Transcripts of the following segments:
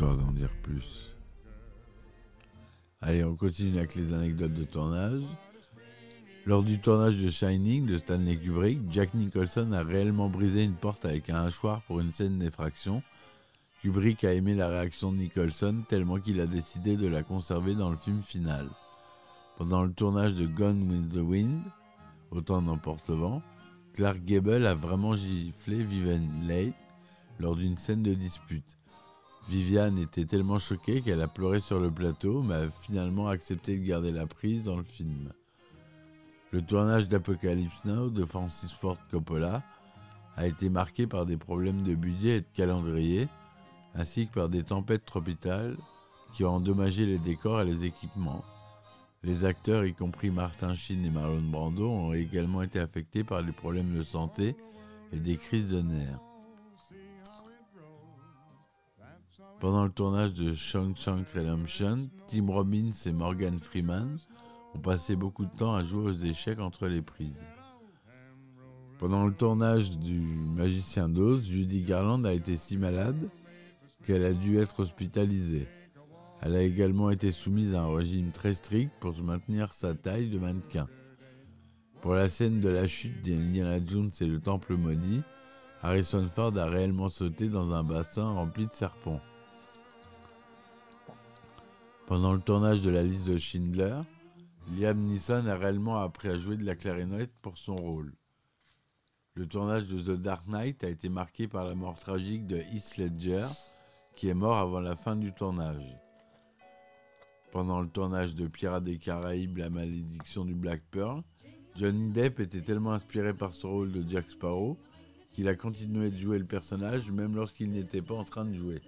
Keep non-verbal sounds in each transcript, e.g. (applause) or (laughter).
histoire d'en dire plus. Allez, on continue avec les anecdotes de tournage. Lors du tournage de Shining de Stanley Kubrick, Jack Nicholson a réellement brisé une porte avec un hachoir pour une scène d'effraction. Kubrick a aimé la réaction de Nicholson tellement qu'il a décidé de la conserver dans le film final. Pendant le tournage de Gone with the Wind, Autant n'emporte le vent, Clark Gable a vraiment giflé Vivian Leigh lors d'une scène de dispute. Viviane était tellement choquée qu'elle a pleuré sur le plateau, mais a finalement accepté de garder la prise dans le film. Le tournage d'Apocalypse Now de Francis Ford Coppola a été marqué par des problèmes de budget et de calendrier, ainsi que par des tempêtes tropicales qui ont endommagé les décors et les équipements. Les acteurs, y compris Martin Sheen et Marlon Brando, ont également été affectés par des problèmes de santé et des crises de nerfs. Pendant le tournage de Shawshank Redemption, Tim Robbins et Morgan Freeman ont passé beaucoup de temps à jouer aux échecs entre les prises. Pendant le tournage du Magicien d'Oz, Judy Garland a été si malade qu'elle a dû être hospitalisée. Elle a également été soumise à un régime très strict pour maintenir sa taille de mannequin. Pour la scène de la chute d'Indiana Jones et le Temple maudit, Harrison Ford a réellement sauté dans un bassin rempli de serpents. Pendant le tournage de la liste de Schindler, Liam Neeson a réellement appris à jouer de la clarinette pour son rôle. Le tournage de The Dark Knight a été marqué par la mort tragique de Heath Ledger, qui est mort avant la fin du tournage. Pendant le tournage de Pirates des Caraïbes, La malédiction du Black Pearl, Johnny Depp était tellement inspiré par son rôle de Jack Sparrow qu'il a continué de jouer le personnage même lorsqu'il n'était pas en train de jouer.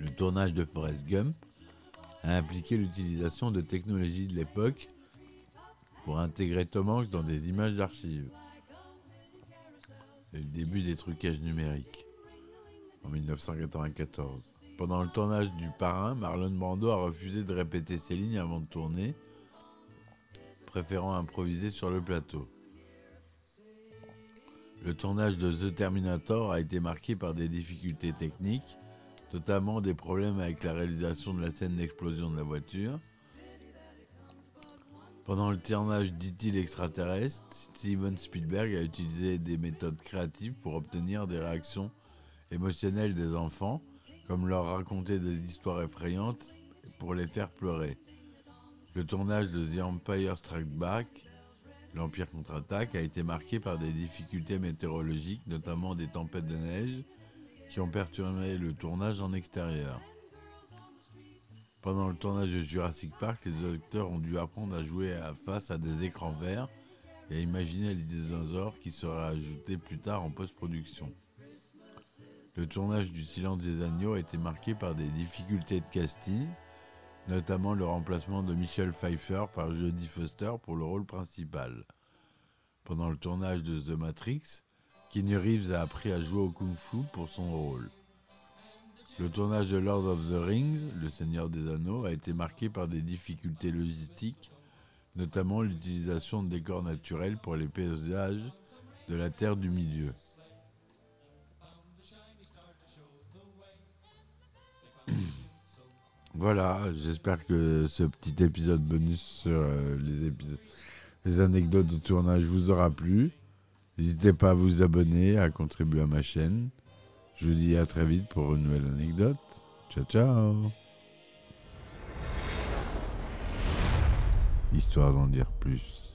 Le tournage de Forrest Gump a impliqué l'utilisation de technologies de l'époque pour intégrer Tom Hanks dans des images d'archives. C'est le début des trucages numériques en 1994. Pendant le tournage du Parrain, Marlon Brando a refusé de répéter ses lignes avant de tourner, préférant improviser sur le plateau. Le tournage de The Terminator a été marqué par des difficultés techniques notamment des problèmes avec la réalisation de la scène d'explosion de la voiture. Pendant le tournage d'E.T. l'extraterrestre, Steven Spielberg a utilisé des méthodes créatives pour obtenir des réactions émotionnelles des enfants, comme leur raconter des histoires effrayantes pour les faire pleurer. Le tournage de The Empire Strike Back, l'Empire contre-attaque, a été marqué par des difficultés météorologiques, notamment des tempêtes de neige, qui ont perturbé le tournage en extérieur. Pendant le tournage de Jurassic Park, les acteurs ont dû apprendre à jouer face à des écrans verts et à imaginer les dinosaures qui seraient ajoutés plus tard en post-production. Le tournage du Silence des Agneaux a été marqué par des difficultés de casting, notamment le remplacement de Michelle Pfeiffer par Jodie Foster pour le rôle principal. Pendant le tournage de The Matrix, Keanu Reeves a appris à jouer au kung-fu pour son rôle. Le tournage de Lord of the Rings, Le Seigneur des Anneaux, a été marqué par des difficultés logistiques, notamment l'utilisation de décors naturels pour les paysages de la Terre du Milieu. (coughs) Voilà, j'espère que ce petit épisode bonus sur euh, les, les anecdotes de tournage vous aura plu. N'hésitez pas à vous abonner, à contribuer à ma chaîne. Je vous dis à très vite pour une nouvelle anecdote. Ciao ciao Histoire d'en dire plus.